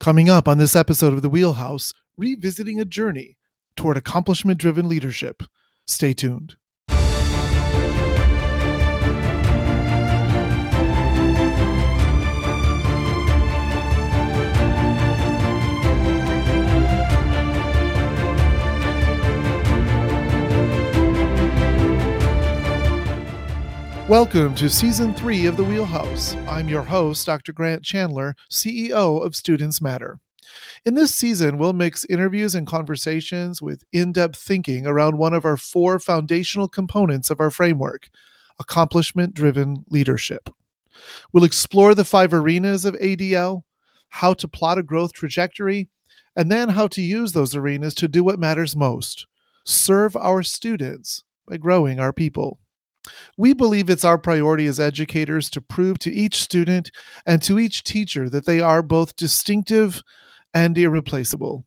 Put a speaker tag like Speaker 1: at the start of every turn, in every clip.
Speaker 1: Coming up on this episode of The Wheelhouse, revisiting a journey toward accomplishment driven leadership. Stay tuned. Welcome to season three of The Wheelhouse. I'm your host, Dr. Grant Chandler, CEO of Students Matter. In this season, we'll mix interviews and conversations with in depth thinking around one of our four foundational components of our framework accomplishment driven leadership. We'll explore the five arenas of ADL, how to plot a growth trajectory, and then how to use those arenas to do what matters most serve our students by growing our people. We believe it's our priority as educators to prove to each student and to each teacher that they are both distinctive and irreplaceable.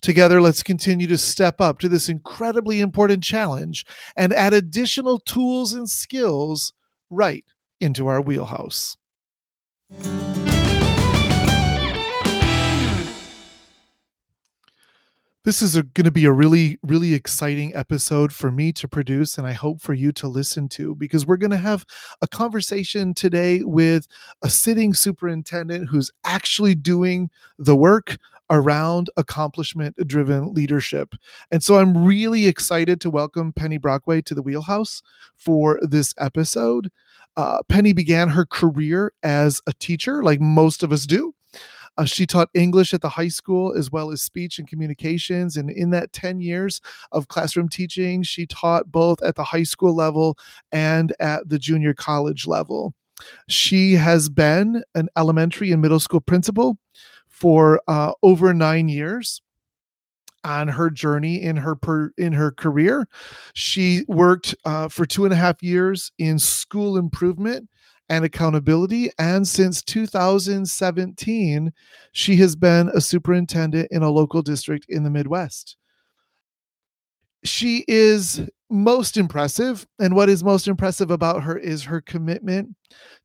Speaker 1: Together, let's continue to step up to this incredibly important challenge and add additional tools and skills right into our wheelhouse. This is going to be a really, really exciting episode for me to produce, and I hope for you to listen to because we're going to have a conversation today with a sitting superintendent who's actually doing the work around accomplishment driven leadership. And so I'm really excited to welcome Penny Brockway to the Wheelhouse for this episode. Uh, Penny began her career as a teacher, like most of us do. Uh, she taught English at the high school as well as speech and communications. And in that 10 years of classroom teaching, she taught both at the high school level and at the junior college level. She has been an elementary and middle school principal for uh, over nine years on her journey in her per, in her career. She worked uh, for two and a half years in school improvement and accountability. And since 2017, she has been a superintendent in a local district in the Midwest. She is most impressive. And what is most impressive about her is her commitment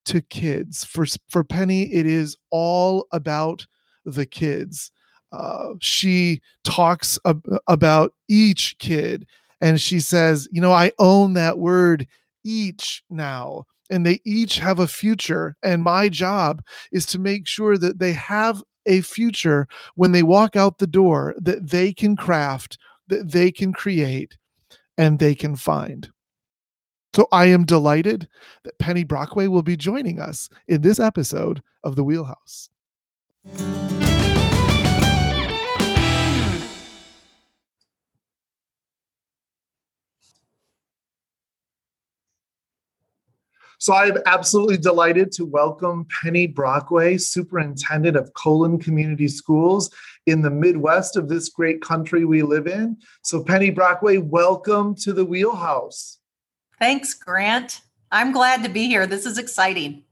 Speaker 1: to kids. For, for Penny, it is all about the kids. Uh, she talks ab- about each kid and she says, You know, I own that word each now and they each have a future. And my job is to make sure that they have a future when they walk out the door that they can craft, that they can create, and they can find. So I am delighted that Penny Brockway will be joining us in this episode of The Wheelhouse. So I'm absolutely delighted to welcome Penny Brockway, Superintendent of Colon Community Schools in the Midwest of this great country we live in. So, Penny Brockway, welcome to the Wheelhouse.
Speaker 2: Thanks, Grant. I'm glad to be here. This is exciting.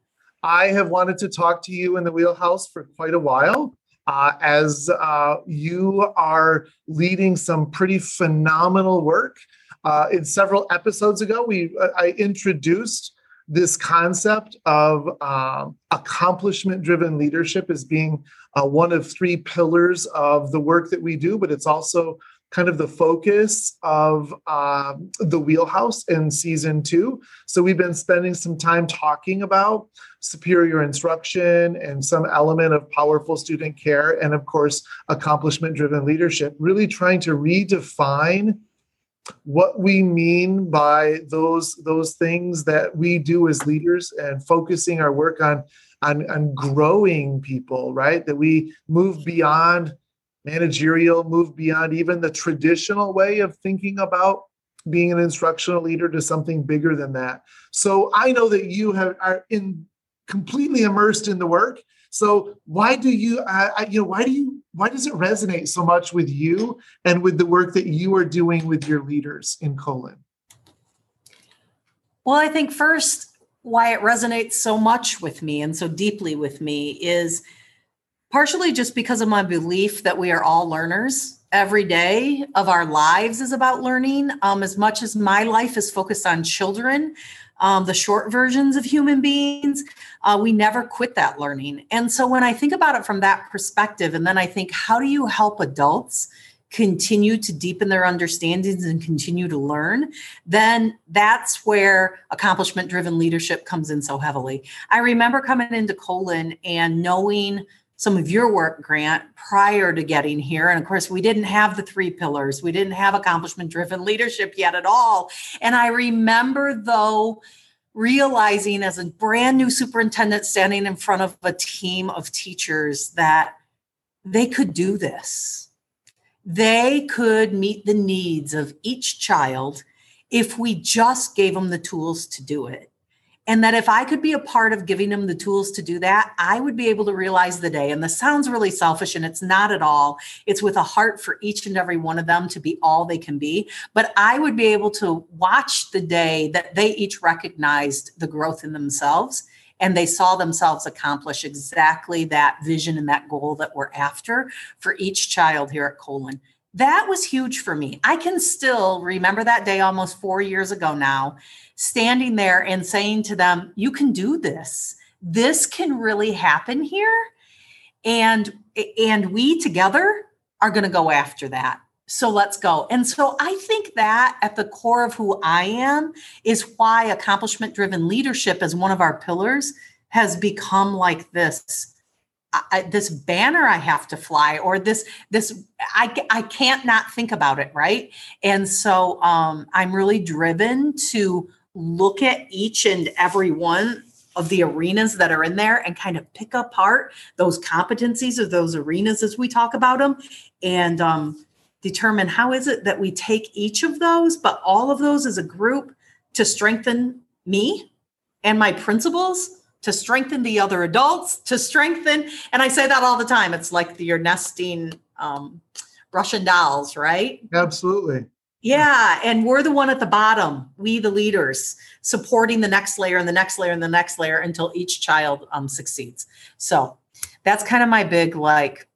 Speaker 1: I have wanted to talk to you in the Wheelhouse for quite a while. Uh, as uh, you are leading some pretty phenomenal work. Uh, in several episodes ago, we uh, I introduced this concept of um, accomplishment driven leadership is being uh, one of three pillars of the work that we do, but it's also kind of the focus of um, the wheelhouse in season two. So we've been spending some time talking about superior instruction and some element of powerful student care, and of course, accomplishment driven leadership, really trying to redefine what we mean by those those things that we do as leaders and focusing our work on on, on growing people right? That we move beyond managerial move beyond even the traditional way of thinking about being an instructional leader to something bigger than that. So i know that you have are in completely immersed in the work so why do you, uh, you know, why do you, why does it resonate so much with you and with the work that you are doing with your leaders in Colon?
Speaker 2: Well, I think first, why it resonates so much with me and so deeply with me is partially just because of my belief that we are all learners. Every day of our lives is about learning. Um, as much as my life is focused on children, um, the short versions of human beings. Uh, we never quit that learning. And so when I think about it from that perspective, and then I think, how do you help adults? continue to deepen their understandings and continue to learn, then that's where accomplishment driven leadership comes in so heavily. I remember coming into Colon and knowing some of your work, Grant, prior to getting here. And of course, we didn't have the three pillars, we didn't have accomplishment driven leadership yet at all. And I remember, though, realizing as a brand new superintendent standing in front of a team of teachers that they could do this. They could meet the needs of each child if we just gave them the tools to do it. And that if I could be a part of giving them the tools to do that, I would be able to realize the day. And this sounds really selfish, and it's not at all. It's with a heart for each and every one of them to be all they can be. But I would be able to watch the day that they each recognized the growth in themselves and they saw themselves accomplish exactly that vision and that goal that we're after for each child here at Colon. That was huge for me. I can still remember that day almost four years ago now standing there and saying to them, You can do this. This can really happen here. And, and we together are going to go after that. So let's go. And so I think that at the core of who I am is why accomplishment driven leadership as one of our pillars has become like this I, this banner I have to fly or this this I I can't not think about it right? And so um, I'm really driven to look at each and every one of the arenas that are in there and kind of pick apart those competencies of those arenas as we talk about them and um, determine how is it that we take each of those but all of those as a group to strengthen me and my principals to strengthen the other adults to strengthen and i say that all the time it's like the, your nesting um, russian dolls right
Speaker 1: absolutely
Speaker 2: yeah, and we're the one at the bottom, we the leaders, supporting the next layer and the next layer and the next layer until each child um, succeeds. So that's kind of my big like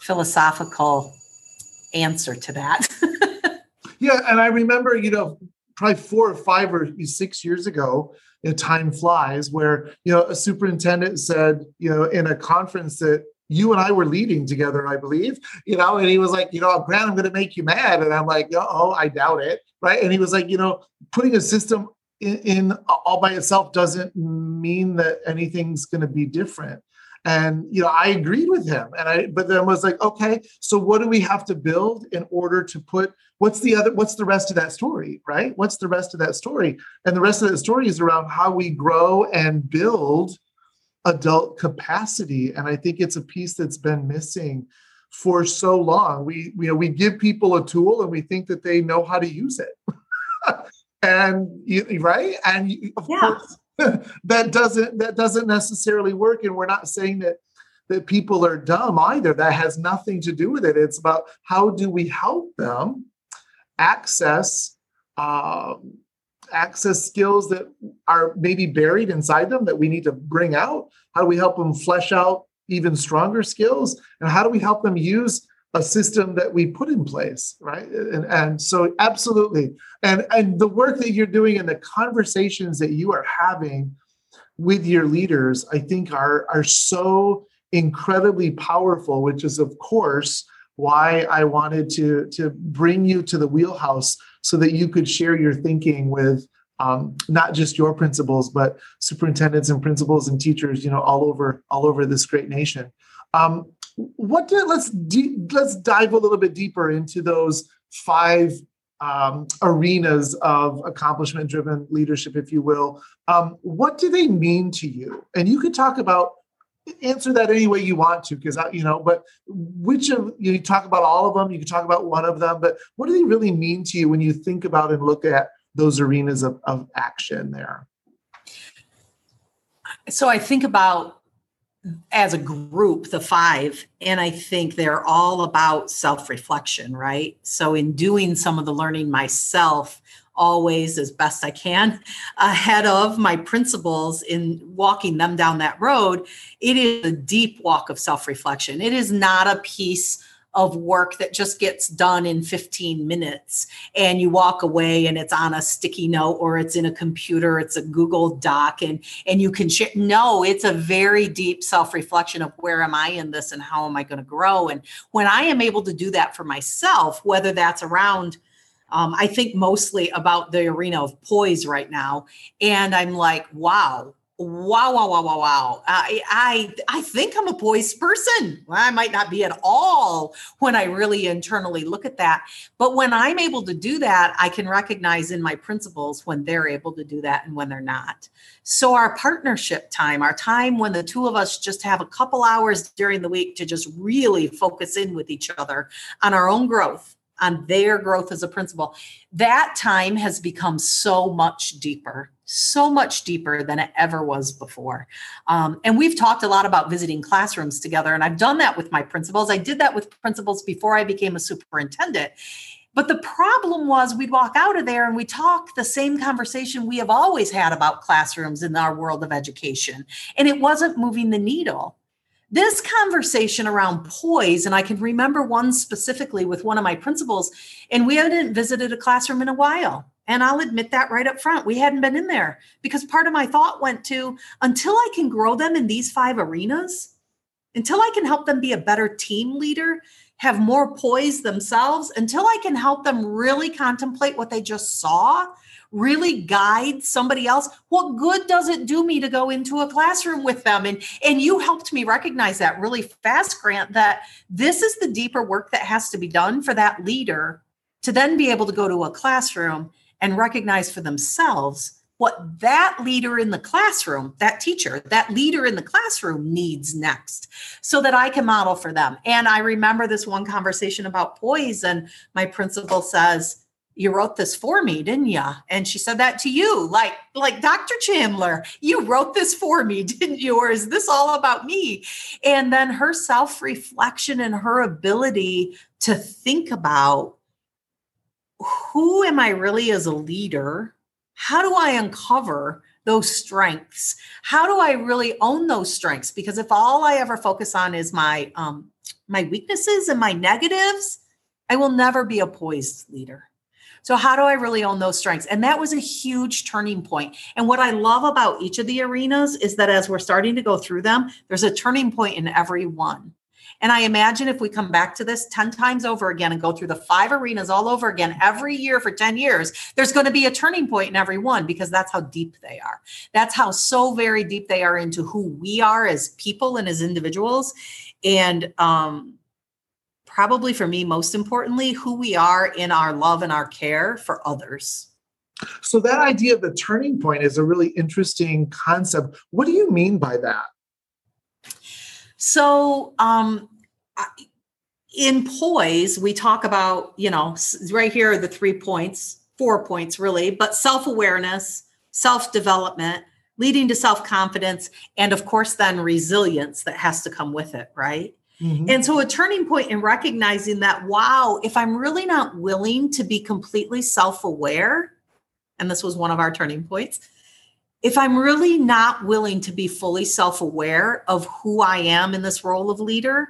Speaker 2: philosophical answer to that.
Speaker 1: yeah, and I remember, you know, probably four or five or six years ago, you know, time flies, where you know a superintendent said, you know, in a conference that you and I were leading together, I believe, you know, and he was like, you know, Grant, I'm going to make you mad. And I'm like, oh, I doubt it. Right. And he was like, you know, putting a system in, in all by itself doesn't mean that anything's going to be different. And, you know, I agreed with him. And I, but then was like, okay, so what do we have to build in order to put, what's the other, what's the rest of that story? Right. What's the rest of that story? And the rest of that story is around how we grow and build adult capacity and i think it's a piece that's been missing for so long we you know we give people a tool and we think that they know how to use it and you, right and of yeah. course that doesn't that doesn't necessarily work and we're not saying that that people are dumb either that has nothing to do with it it's about how do we help them access um, access skills that are maybe buried inside them that we need to bring out? How do we help them flesh out even stronger skills? And how do we help them use a system that we put in place? Right. And, and so, absolutely. And, and the work that you're doing and the conversations that you are having with your leaders, I think, are, are so incredibly powerful, which is, of course, why I wanted to, to bring you to the wheelhouse so that you could share your thinking with um, not just your principals, but superintendents and principals and teachers, you know, all over all over this great nation. Um, what did let's de- let's dive a little bit deeper into those five um, arenas of accomplishment driven leadership, if you will. Um, what do they mean to you? And you could talk about answer that any way you want to because you know but which of you talk about all of them you can talk about one of them but what do they really mean to you when you think about and look at those arenas of, of action there
Speaker 2: so i think about as a group the five and i think they're all about self-reflection right so in doing some of the learning myself always as best I can ahead of my principals in walking them down that road. It is a deep walk of self reflection. It is not a piece of work that just gets done in 15 minutes and you walk away and it's on a sticky note or it's in a computer it's a google doc and and you can share no it's a very deep self-reflection of where am i in this and how am i going to grow and when i am able to do that for myself whether that's around um, I think mostly about the arena of poise right now. And I'm like, wow, wow wow wow wow wow. I i i think i'm a poised person. I might not be at all when i really internally look at that. But when i'm able to do that i can recognize in my principals when they're able to do that and when they're not. So our partnership time our time when the two of us just have a couple hours during the week to just really focus in with each other on our own growth on their growth as a principal that time has become so much deeper so much deeper than it ever was before. Um, and we've talked a lot about visiting classrooms together, and I've done that with my principals. I did that with principals before I became a superintendent. But the problem was we'd walk out of there and we talk the same conversation we have always had about classrooms in our world of education, and it wasn't moving the needle. This conversation around poise, and I can remember one specifically with one of my principals, and we hadn't visited a classroom in a while and I'll admit that right up front. We hadn't been in there because part of my thought went to until I can grow them in these five arenas, until I can help them be a better team leader, have more poise themselves, until I can help them really contemplate what they just saw, really guide somebody else. What good does it do me to go into a classroom with them? And and you helped me recognize that really fast, Grant, that this is the deeper work that has to be done for that leader to then be able to go to a classroom and recognize for themselves what that leader in the classroom, that teacher, that leader in the classroom needs next so that I can model for them. And I remember this one conversation about poise, and my principal says, you wrote this for me didn't you and she said that to you like like dr chandler you wrote this for me didn't you or is this all about me and then her self reflection and her ability to think about who am I really as a leader? How do I uncover those strengths? How do I really own those strengths? Because if all I ever focus on is my um, my weaknesses and my negatives, I will never be a poised leader. So, how do I really own those strengths? And that was a huge turning point. And what I love about each of the arenas is that as we're starting to go through them, there's a turning point in every one. And I imagine if we come back to this 10 times over again and go through the five arenas all over again every year for 10 years, there's going to be a turning point in every one because that's how deep they are. That's how so very deep they are into who we are as people and as individuals. And um, probably for me, most importantly, who we are in our love and our care for others.
Speaker 1: So, that idea of the turning point is a really interesting concept. What do you mean by that?
Speaker 2: So, um, in poise, we talk about, you know, right here are the three points, four points really, but self awareness, self development, leading to self confidence, and of course, then resilience that has to come with it, right? Mm-hmm. And so, a turning point in recognizing that, wow, if I'm really not willing to be completely self aware, and this was one of our turning points, if I'm really not willing to be fully self aware of who I am in this role of leader,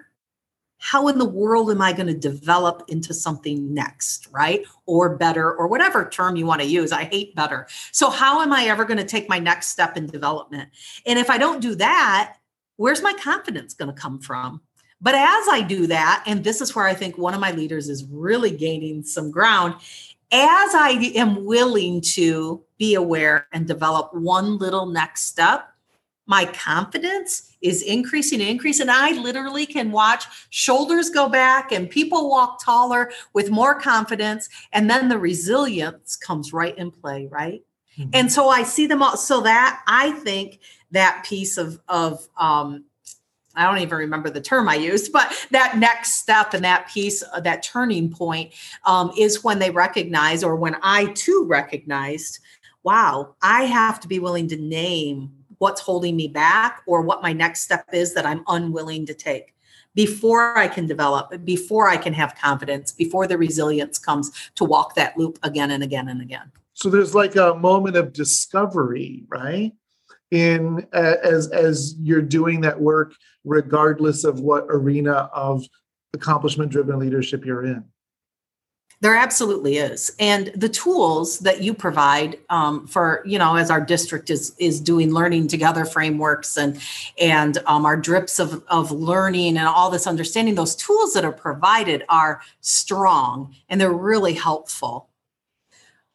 Speaker 2: how in the world am I going to develop into something next, right? Or better, or whatever term you want to use. I hate better. So, how am I ever going to take my next step in development? And if I don't do that, where's my confidence going to come from? But as I do that, and this is where I think one of my leaders is really gaining some ground, as I am willing to be aware and develop one little next step, my confidence is increasing and increasing. And I literally can watch shoulders go back and people walk taller with more confidence. And then the resilience comes right in play, right? Mm-hmm. And so I see them all. So that I think that piece of, of um, I don't even remember the term I used, but that next step and that piece, uh, that turning point um, is when they recognize, or when I too recognized, wow, I have to be willing to name what's holding me back or what my next step is that I'm unwilling to take before I can develop, before I can have confidence, before the resilience comes to walk that loop again and again and again.
Speaker 1: So there's like a moment of discovery, right? In uh, as as you're doing that work regardless of what arena of accomplishment driven leadership you're in.
Speaker 2: There absolutely is, and the tools that you provide um, for you know as our district is is doing learning together frameworks and and um, our drips of of learning and all this understanding. Those tools that are provided are strong and they're really helpful.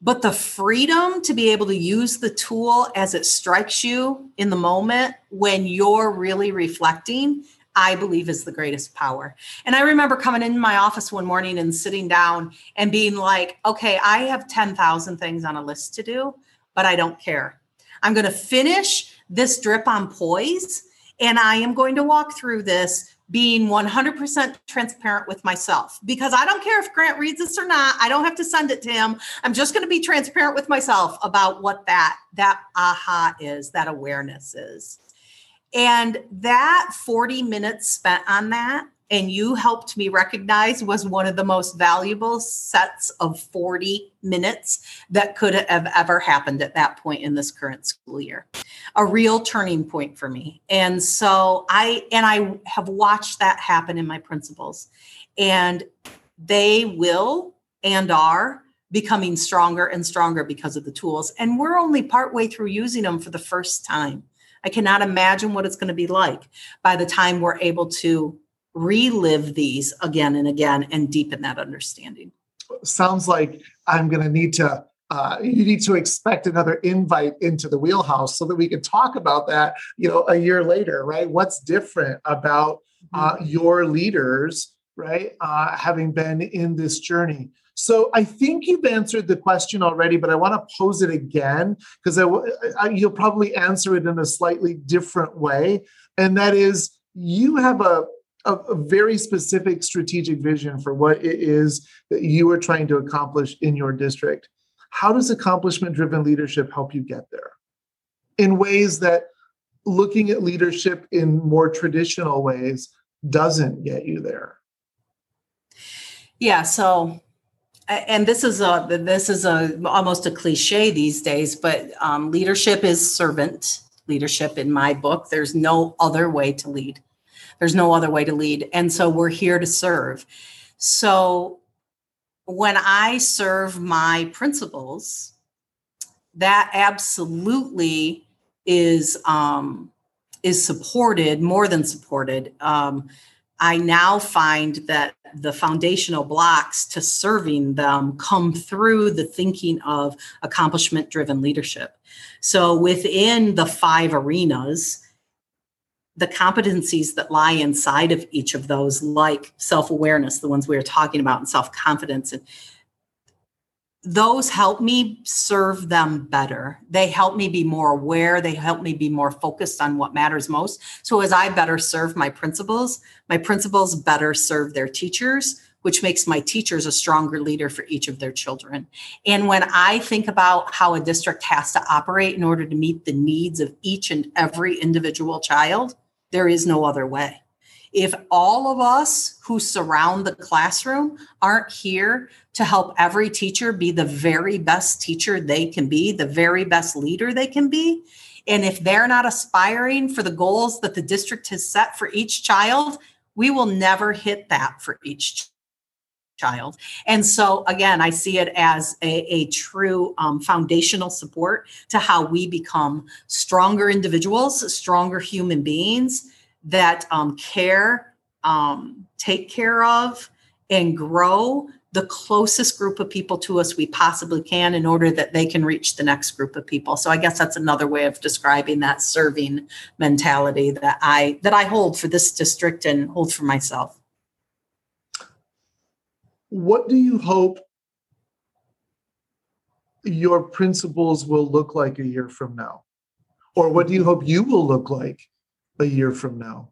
Speaker 2: But the freedom to be able to use the tool as it strikes you in the moment when you're really reflecting I believe is the greatest power. And I remember coming in my office one morning and sitting down and being like, okay, I have 10,000 things on a list to do, but I don't care. I'm going to finish this drip on poise and I am going to walk through this being 100% transparent with myself because I don't care if Grant reads this or not. I don't have to send it to him. I'm just going to be transparent with myself about what that that aha is, that awareness is. And that 40 minutes spent on that, and you helped me recognize was one of the most valuable sets of 40 minutes that could have ever happened at that point in this current school year. A real turning point for me. And so I and I have watched that happen in my principals. And they will and are becoming stronger and stronger because of the tools. And we're only partway through using them for the first time. I cannot imagine what it's going to be like by the time we're able to relive these again and again and deepen that understanding.
Speaker 1: Sounds like I'm going to need to. Uh, you need to expect another invite into the wheelhouse so that we can talk about that. You know, a year later, right? What's different about uh, mm-hmm. your leaders, right? Uh, having been in this journey. So I think you've answered the question already, but I want to pose it again because you'll probably answer it in a slightly different way. And that is, you have a, a, a very specific strategic vision for what it is that you are trying to accomplish in your district. How does accomplishment driven leadership help you get there? In ways that looking at leadership in more traditional ways doesn't get you there.
Speaker 2: Yeah, so and this is a this is a almost a cliche these days but um, leadership is servant leadership in my book there's no other way to lead there's no other way to lead. And so we're here to serve. So when i serve my principals that absolutely is um, is supported more than supported. Um, I now find that the foundational blocks to serving them come through the thinking of accomplishment driven leadership. So within the five arenas, the competencies that lie inside of each of those, like self awareness, the ones we were talking about, and self confidence, and those help me serve them better. They help me be more aware. They help me be more focused on what matters most. So, as I better serve my principals, my principals better serve their teachers, which makes my teachers a stronger leader for each of their children. And when I think about how a district has to operate in order to meet the needs of each and every individual child, there is no other way. If all of us who surround the classroom aren't here to help every teacher be the very best teacher they can be, the very best leader they can be, and if they're not aspiring for the goals that the district has set for each child, we will never hit that for each child. And so, again, I see it as a, a true um, foundational support to how we become stronger individuals, stronger human beings that um, care, um, take care of, and grow the closest group of people to us we possibly can in order that they can reach the next group of people so i guess that's another way of describing that serving mentality that i that i hold for this district and hold for myself
Speaker 1: what do you hope your principals will look like a year from now or what do you hope you will look like a year from now?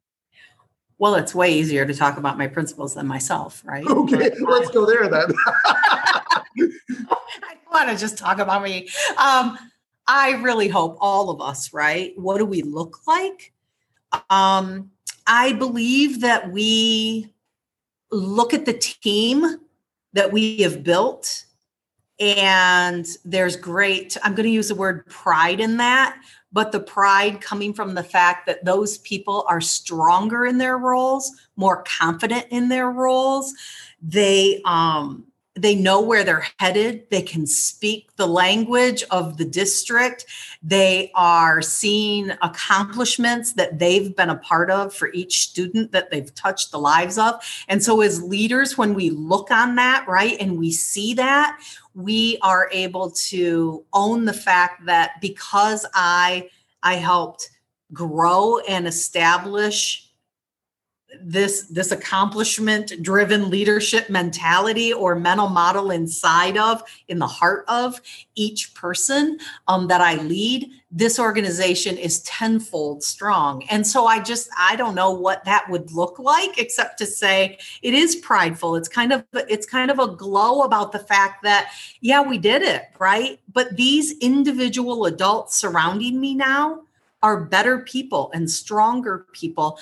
Speaker 2: Well, it's way easier to talk about my principals than myself, right?
Speaker 1: Okay, let's go there then.
Speaker 2: I want to just talk about me. Um, I really hope all of us, right? What do we look like? Um, I believe that we look at the team that we have built And there's great, I'm going to use the word pride in that, but the pride coming from the fact that those people are stronger in their roles, more confident in their roles. They, um, they know where they're headed. They can speak the language of the district. They are seeing accomplishments that they've been a part of for each student that they've touched the lives of. And so, as leaders, when we look on that, right, and we see that, we are able to own the fact that because I I helped grow and establish this this accomplishment driven leadership mentality or mental model inside of in the heart of each person um, that i lead this organization is tenfold strong. And so i just i don't know what that would look like except to say it is prideful. It's kind of it's kind of a glow about the fact that yeah we did it right? But these individual adults surrounding me now are better people and stronger people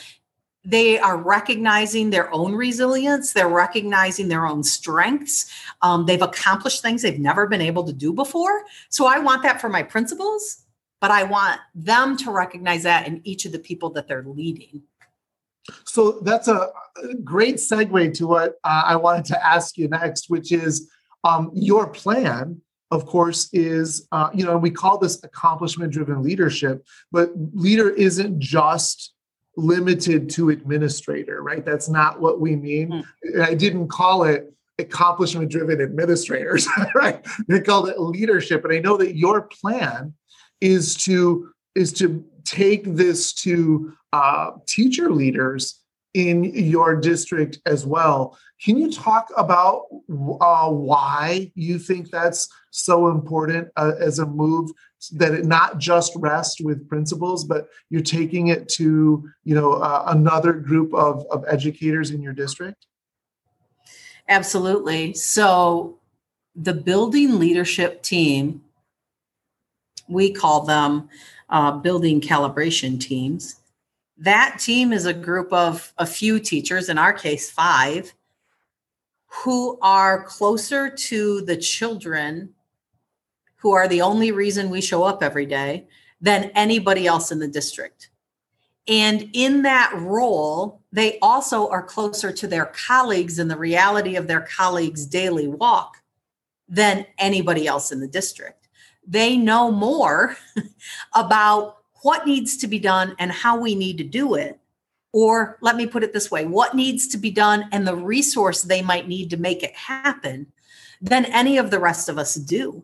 Speaker 2: they are recognizing their own resilience. They're recognizing their own strengths. Um, they've accomplished things they've never been able to do before. So i want that for my principals but i want them to recognize that in each of the people that they're leading.
Speaker 1: So that's a great segue to what uh, i wanted to ask you next which is um, your plan of course is uh, you know we call this accomplishment driven leadership but leader isn't just limited to administrator, right? That's not what we mean. Mm. I didn't call it accomplishment driven administrators, right? They called it leadership. And I know that your plan is to is to take this to uh, teacher leaders in your district as well. Can you talk about uh, why you think that's so important uh, as a move that it not just rest with principals, but you're taking it to you know uh, another group of, of educators in your district?
Speaker 2: Absolutely. So the building leadership team, we call them uh, building calibration teams that team is a group of a few teachers, in our case, five, who are closer to the children who are the only reason we show up every day than anybody else in the district. And in that role, they also are closer to their colleagues and the reality of their colleagues' daily walk than anybody else in the district. They know more about what needs to be done and how we need to do it. Or let me put it this way what needs to be done and the resource they might need to make it happen than any of the rest of us do.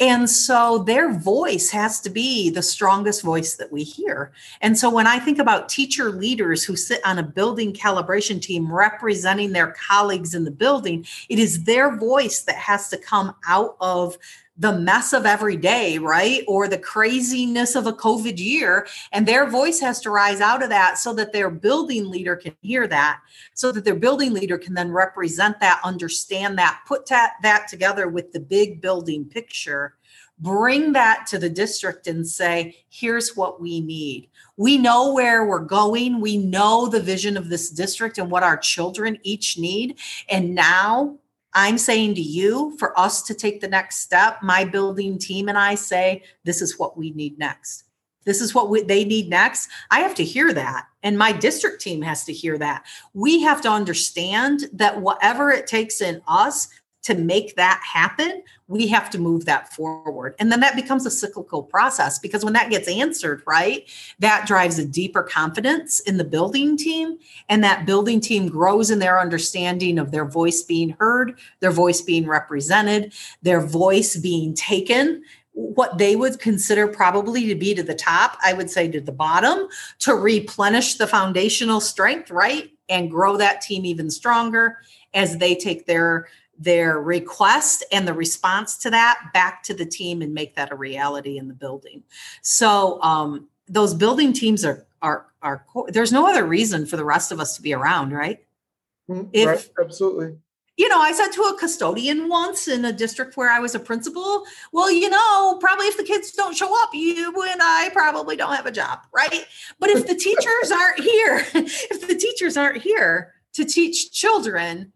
Speaker 2: And so their voice has to be the strongest voice that we hear. And so when I think about teacher leaders who sit on a building calibration team representing their colleagues in the building, it is their voice that has to come out of the mess of every day, right? Or the craziness of a COVID year. And their voice has to rise out of that so that their building leader can hear that, so that their building leader can then represent that, understand that, put that, that together with the big building picture, bring that to the district and say, here's what we need. We know where we're going. We know the vision of this district and what our children each need. And now I'm saying to you, for us to take the next step, my building team and I say, this is what we need next. This is what we, they need next. I have to hear that. And my district team has to hear that. We have to understand that whatever it takes in us to make that happen, we have to move that forward. And then that becomes a cyclical process because when that gets answered, right, that drives a deeper confidence in the building team. And that building team grows in their understanding of their voice being heard, their voice being represented, their voice being taken. What they would consider probably to be to the top, I would say to the bottom, to replenish the foundational strength, right? And grow that team even stronger as they take their their request and the response to that back to the team and make that a reality in the building. So um, those building teams are are are there's no other reason for the rest of us to be around, right?
Speaker 1: Mm, if right, absolutely.
Speaker 2: You know, I said to a custodian once in a district where I was a principal, well, you know, probably if the kids don't show up, you and I probably don't have a job, right? But if the teachers aren't here, if the teachers aren't here to teach children,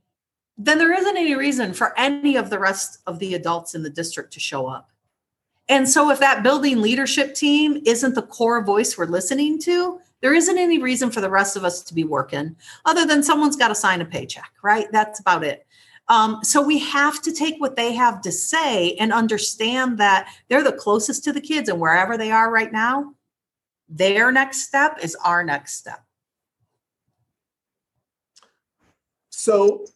Speaker 2: then there isn't any reason for any of the rest of the adults in the district to show up. And so, if that building leadership team isn't the core voice we're listening to, there isn't any reason for the rest of us to be working other than someone's got to sign a paycheck, right? That's about it. Um, so we have to take what they have to say and understand that they're the closest to the kids, and wherever they are right now, their next step is our next step.
Speaker 1: So,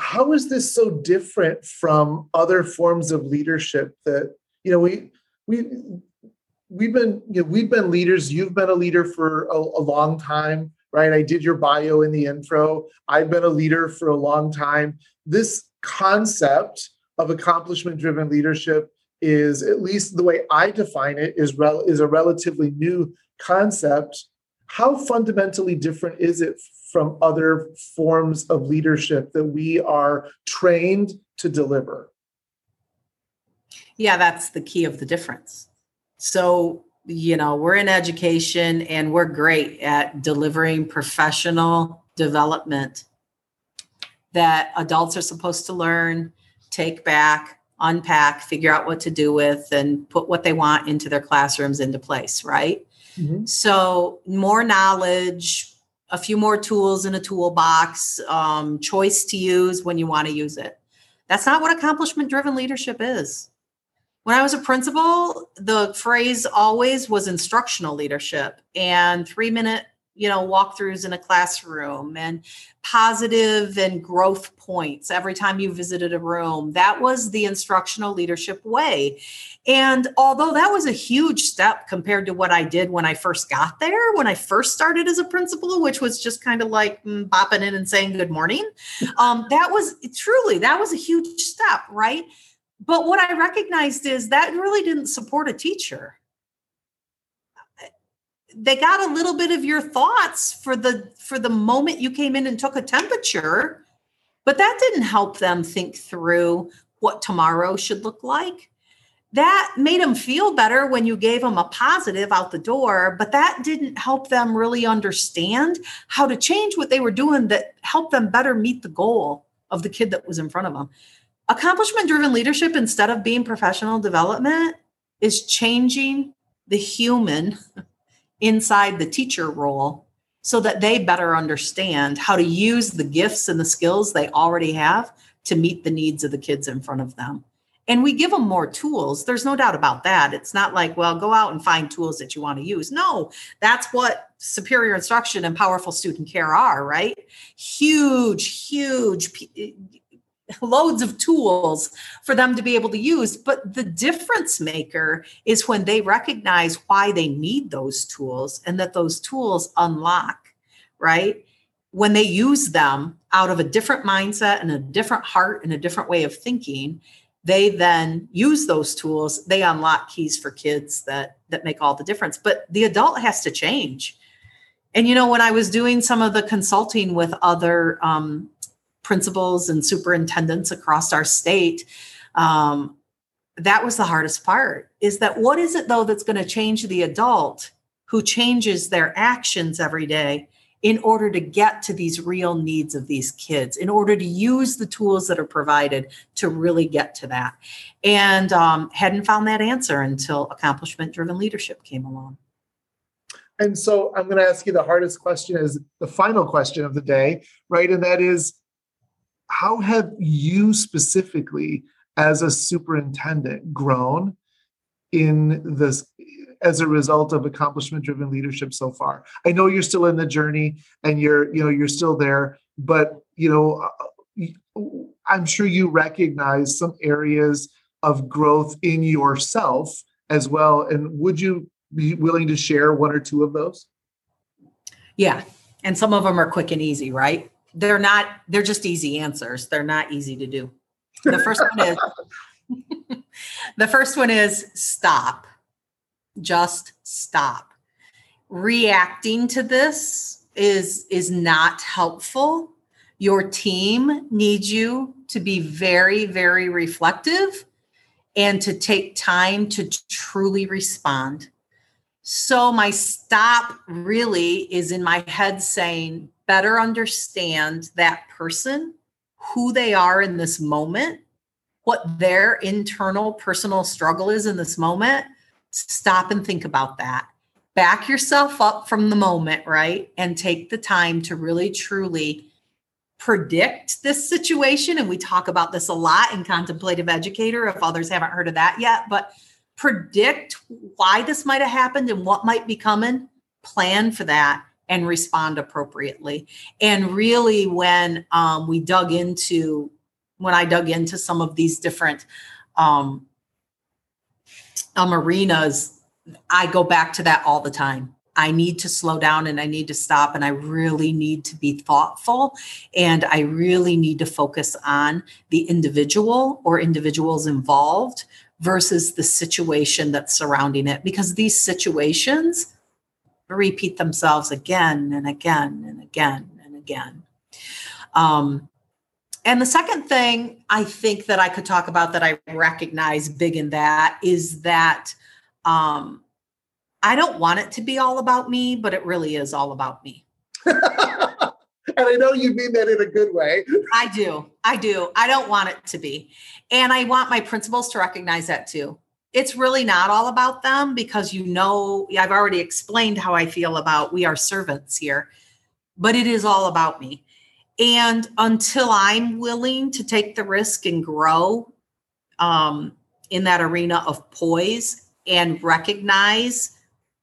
Speaker 1: how is this so different from other forms of leadership that you know we we we've been you know we've been leaders you've been a leader for a, a, long time right? I did your bio in the intro. I've been a leader for a long time. This concept of accomplishment driven leadership is at least the way i define it is rel- is a relatively new concept. How fundamentally different is it from other forms of leadership that we are trained to deliver
Speaker 2: yeah that's the key of the difference so, you know, we're in education and we're great at delivering professional development that adults are supposed to learn, take back, unpack, figure out what to do with, and put what they want into their classrooms into place, right? Mm-hmm. So, more knowledge, a few more tools in a toolbox, um, choice to use when you want to use it. That's not what accomplishment driven leadership is. When I was a principal, the phrase always was instructional leadership and three minute, you know, walkthroughs in a classroom and positive and growth points every time you visited a room. That was the instructional leadership way. And although that was a huge step compared to what I did when I first got there, when I first started as a principal, which was just kind of like mm, bopping in and saying good morning, um, that was truly that was a huge step, right? But what I recognized is that really didn't support a teacher. They got a little bit of your thoughts for the for the moment you came in and took a temperature, but that didn't help them think through what tomorrow should look like. That made them feel better when you gave them a positive out the door, but that didn't help them really understand how to change what they were doing that helped them better meet the goal of the kid that was in front of them accomplishment driven leadership instead of being professional development is changing the human inside the teacher role so that they better understand how to use the gifts and the skills they already have to meet the needs of the kids in front of them. And we give them more tools. There's no doubt about that. It's not like, well, go out and find tools that you want to use. No, that's what superior instruction and powerful student care are, right? Huge, huge loads of tools for them to be able to use. But the difference maker is when they recognize why they need those tools and that those tools unlock, right? When they use them out of a different mindset and a different heart and a different way of thinking, they then use those tools they unlock keys for kids that that make all the difference but the adult has to change and you know when i was doing some of the consulting with other um, principals and superintendents across our state um, that was the hardest part is that what is it though that's going to change the adult who changes their actions every day in order to get to these real needs of these kids in order to use the tools that are provided to really get to that? And um, hadn't found that answer until accomplishment driven leadership came along.
Speaker 1: And so i'm going to ask you the hardest question is the final question of the day right? And that is how have you specifically as a superintendent grown in this as a result of accomplishment driven leadership so far? I know you're still in the journey and you're you know you're still there but you know uh, i'm sure you recognize some areas of growth in yourself as well and would you be willing to share one or two of those?
Speaker 2: Yeah and some of them are quick and easy right they're not they're just easy answers. They're not easy to do. The first one is the first one is stop. Just stop. Reacting to this is is not helpful. Your team needs you to be very very reflective and to take time to truly respond. So my stop really is in my head saying better understand that person who they are in this moment, what their internal personal struggle is in this moment, stop and think about that. Back yourself up from the moment, right? And take the time to really truly predict this situation. And we talk about this a lot in Contemplative Educator, if others haven't heard of that yet, but predict why this might have happened and what might be coming, plan for that and respond appropriately. And really, when um, we dug into, when I dug into some of these different um, um, arenas, I go back to that all the time. I need to slow down and I need to stop and I really need to be thoughtful and I really need to focus on the individual or individuals involved versus the situation that's surrounding it because these situations repeat themselves again and again and again and again. Um, and the second thing I think that I could talk about that I recognize big in that is that um, I don't want it to be all about me, but it really is all about me.
Speaker 1: and I know you mean that in a good way.
Speaker 2: I do. I do. I don't want it to be. And I want my principals to recognize that too. It's really not all about them because you know, I've already explained how I feel about we are servants here, but it is all about me. And until I'm willing to take the risk and grow um, in that arena of poise and recognize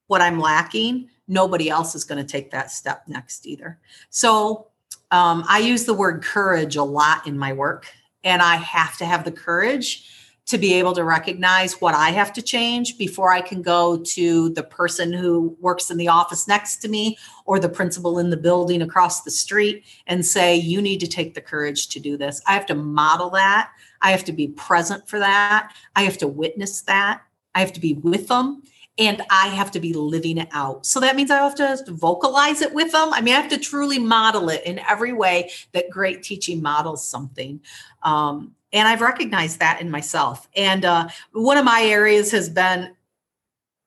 Speaker 2: what I'm lacking, nobody else is going to take that step next either. So um, I use the word courage a lot in my work, and I have to have the courage to be able to recognize what I have to change before I can go to the person who works in the office next to me or the principal in the building across the street and say, You need to take the courage to do this. I have to model that. I have to be present for that. I have to witness that. I have to be with them and I have to be living it out. So that means I have to vocalize it with them. I mean, I have to truly model it in every way that great teaching models something. Um, and I've recognized that in myself. And uh, one of my areas has been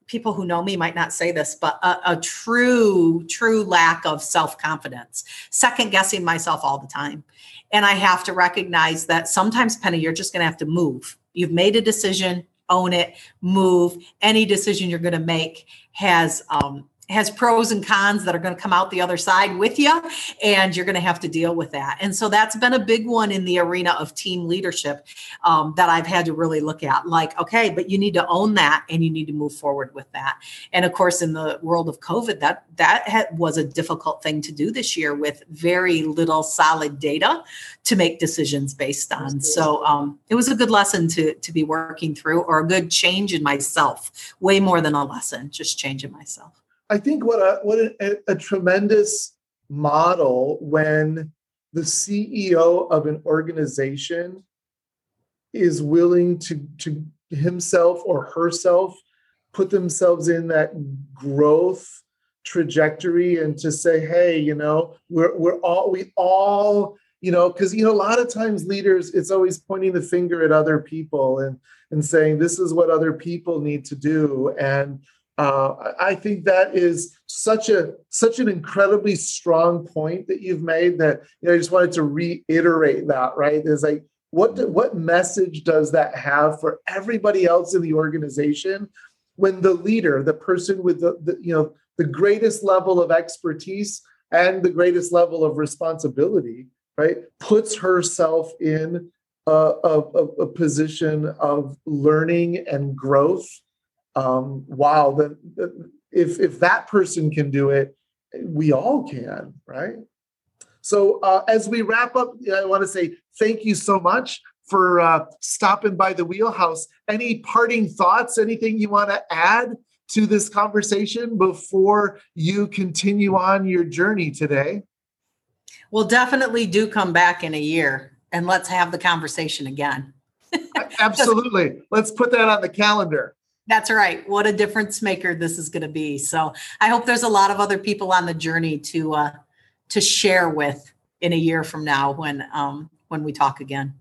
Speaker 2: people who know me might not say this, but a, a true, true lack of self confidence, second guessing myself all the time. And I have to recognize that sometimes, Penny, you're just going to have to move. You've made a decision, own it, move. Any decision you're going to make has um, has pros and cons that are going to come out the other side with you and you're going to have to deal with that. And so that's been a big one in the arena of team leadership um, that i've had to really look at like okay but you need to own that and you need to move forward with that. And of course in the world of covid that that had, was a difficult thing to do this year with very little solid data to make decisions based on. So um, it was a good lesson to to be working through or a good change in myself way more than a lesson just changing myself
Speaker 1: I think what a what a, a tremendous model when the CEO of an organization is willing to to himself or herself put themselves in that growth trajectory and to say hey you know we're we're all we all you know because you know a lot of times leaders it's always pointing the finger at other people and and saying this is what other people need to do. And uh, I think that is such a such an incredibly strong point that you've made. That you know, I just wanted to reiterate that. Right? Is like what do, what message does that have for everybody else in the organization when the leader, the person with the, the you know the greatest level of expertise and the greatest level of responsibility, right, puts herself in a, a, a position of learning and growth um, wow, then if if that person can do it, we all can, right? So uh, as we wrap up, I want to say thank you so much for uh, stopping by the wheelhouse. Any parting thoughts? Anything you want to add to this conversation before you continue on your journey today?
Speaker 2: Well, definitely do come back in a year and let's have the conversation again.
Speaker 1: Absolutely. Let's put that on the calendar.
Speaker 2: That's right. What a difference maker this is going to be. So I hope there's a lot of other people on the journey to uh, to share with in a year from now when um, when we talk again.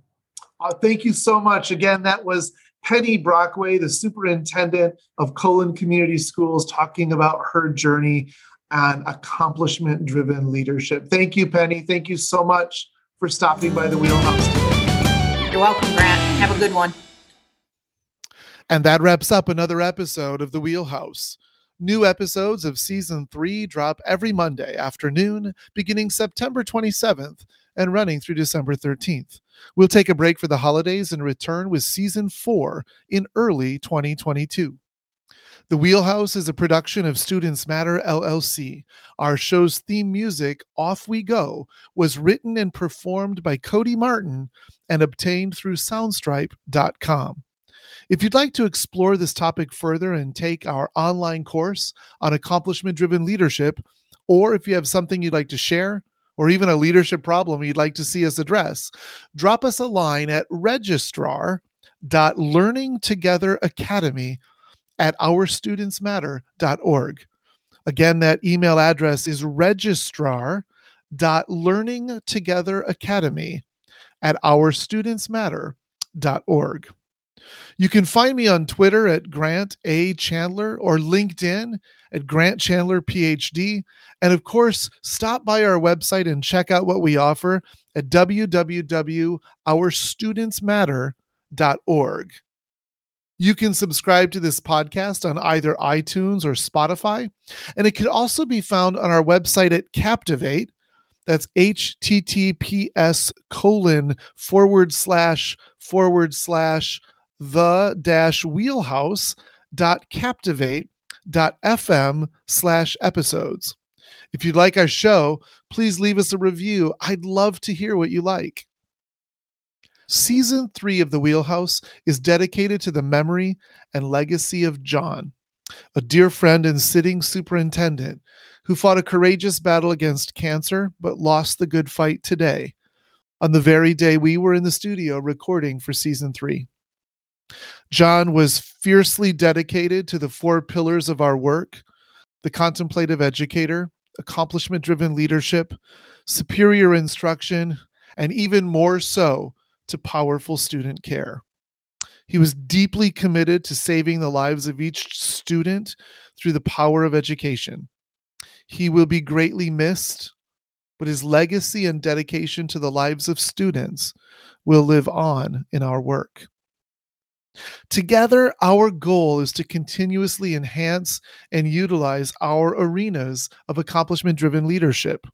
Speaker 1: Uh, thank you so much. Again, that was Penny Brockway, the superintendent of Colon Community Schools, talking about her journey and accomplishment driven leadership. Thank you, Penny. Thank you so much
Speaker 3: for stopping by the Wheelhouse today.
Speaker 2: You're welcome, Grant. Have a good one.
Speaker 1: And that wraps up another episode of The Wheelhouse. New episodes of season three drop every Monday afternoon, beginning September 27th and running through December 13th. We'll take a break for the holidays and return with season four in early 2022. The Wheelhouse is a production of Students Matter LLC. Our show's theme music, Off We Go, was written and performed by Cody Martin and obtained through Soundstripe.com. If you'd like to explore this topic further and take our online course on accomplishment driven leadership, or if you have something you'd like to share, or even a leadership problem you'd like to see us address, drop us a line at registrar.learningtogetheracademy at ourstudentsmatter.org. Again, that email address is registrar.learningtogetheracademy at ourstudentsmatter.org. You can find me on Twitter at Grant A. Chandler or LinkedIn at Grant Chandler PhD. And of course, stop by our website and check out what we offer at www.ourstudentsmatter.org. You can subscribe to this podcast on either iTunes or Spotify, and it can also be found on our website at Captivate. That's https colon forward slash forward slash the dash wheelhouse dot captivate dot fm slash episodes. If you'd like our show, please leave us a review. I'd love to hear what you like. Season three of The Wheelhouse is dedicated to the memory and legacy of John, a dear friend and sitting superintendent who fought a courageous battle against cancer but lost the good fight today, on the very day we were in the studio recording for season three. John was fiercely dedicated to the four pillars of our work the contemplative educator, accomplishment driven leadership, superior instruction, and even more so to powerful student care. He was deeply committed to saving the lives of each student through the power of education. He will be greatly missed, but his legacy and dedication to the lives of students will live on in our work. Together, our goal is to continuously enhance and utilize our arenas of accomplishment driven leadership.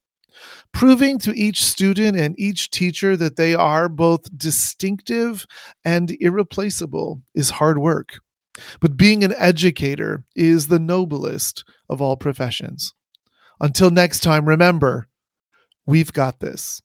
Speaker 1: Proving to each student and each teacher that they are both distinctive and irreplaceable is hard work. But being an educator is the noblest of all professions. Until next time, remember, we've got this.